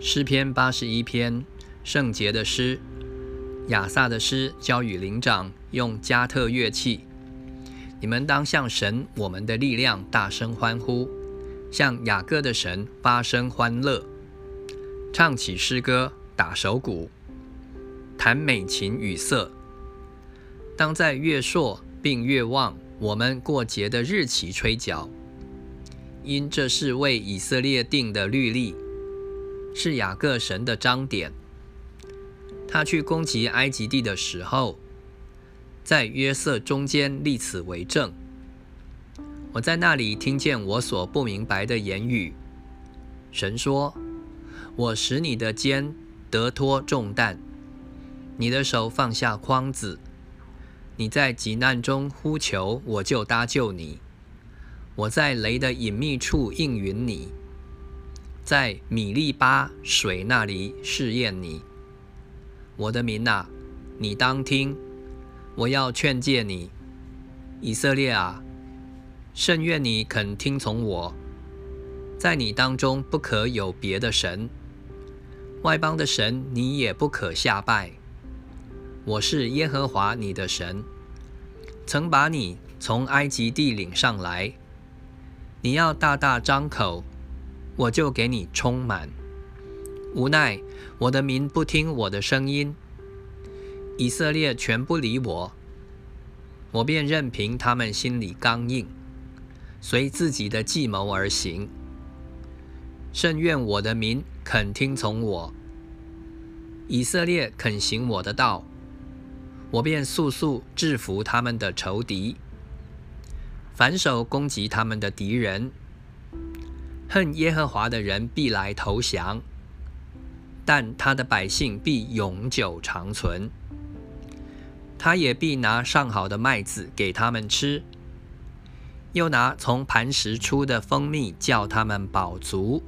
诗篇八十一篇，圣洁的诗，亚萨的诗，交与灵长，用加特乐器。你们当向神，我们的力量，大声欢呼，向雅各的神发声欢乐，唱起诗歌，打手鼓，弹美琴与瑟。当在月朔并月望，我们过节的日期吹角，因这是为以色列定的律例。是雅各神的章典。他去攻击埃及地的时候，在约瑟中间立此为证。我在那里听见我所不明白的言语。神说：“我使你的肩得脱重担，你的手放下筐子。你在急难中呼求，我就搭救你。我在雷的隐秘处应允你。”在米利巴水那里试验你，我的民啊，你当听，我要劝诫你，以色列啊，甚愿你肯听从我，在你当中不可有别的神，外邦的神你也不可下拜。我是耶和华你的神，曾把你从埃及地领上来，你要大大张口。我就给你充满。无奈我的民不听我的声音，以色列全不理我，我便任凭他们心里刚硬，随自己的计谋而行。甚愿我的民肯听从我，以色列肯行我的道，我便速速制服他们的仇敌，反手攻击他们的敌人。恨耶和华的人必来投降，但他的百姓必永久长存。他也必拿上好的麦子给他们吃，又拿从磐石出的蜂蜜叫他们饱足。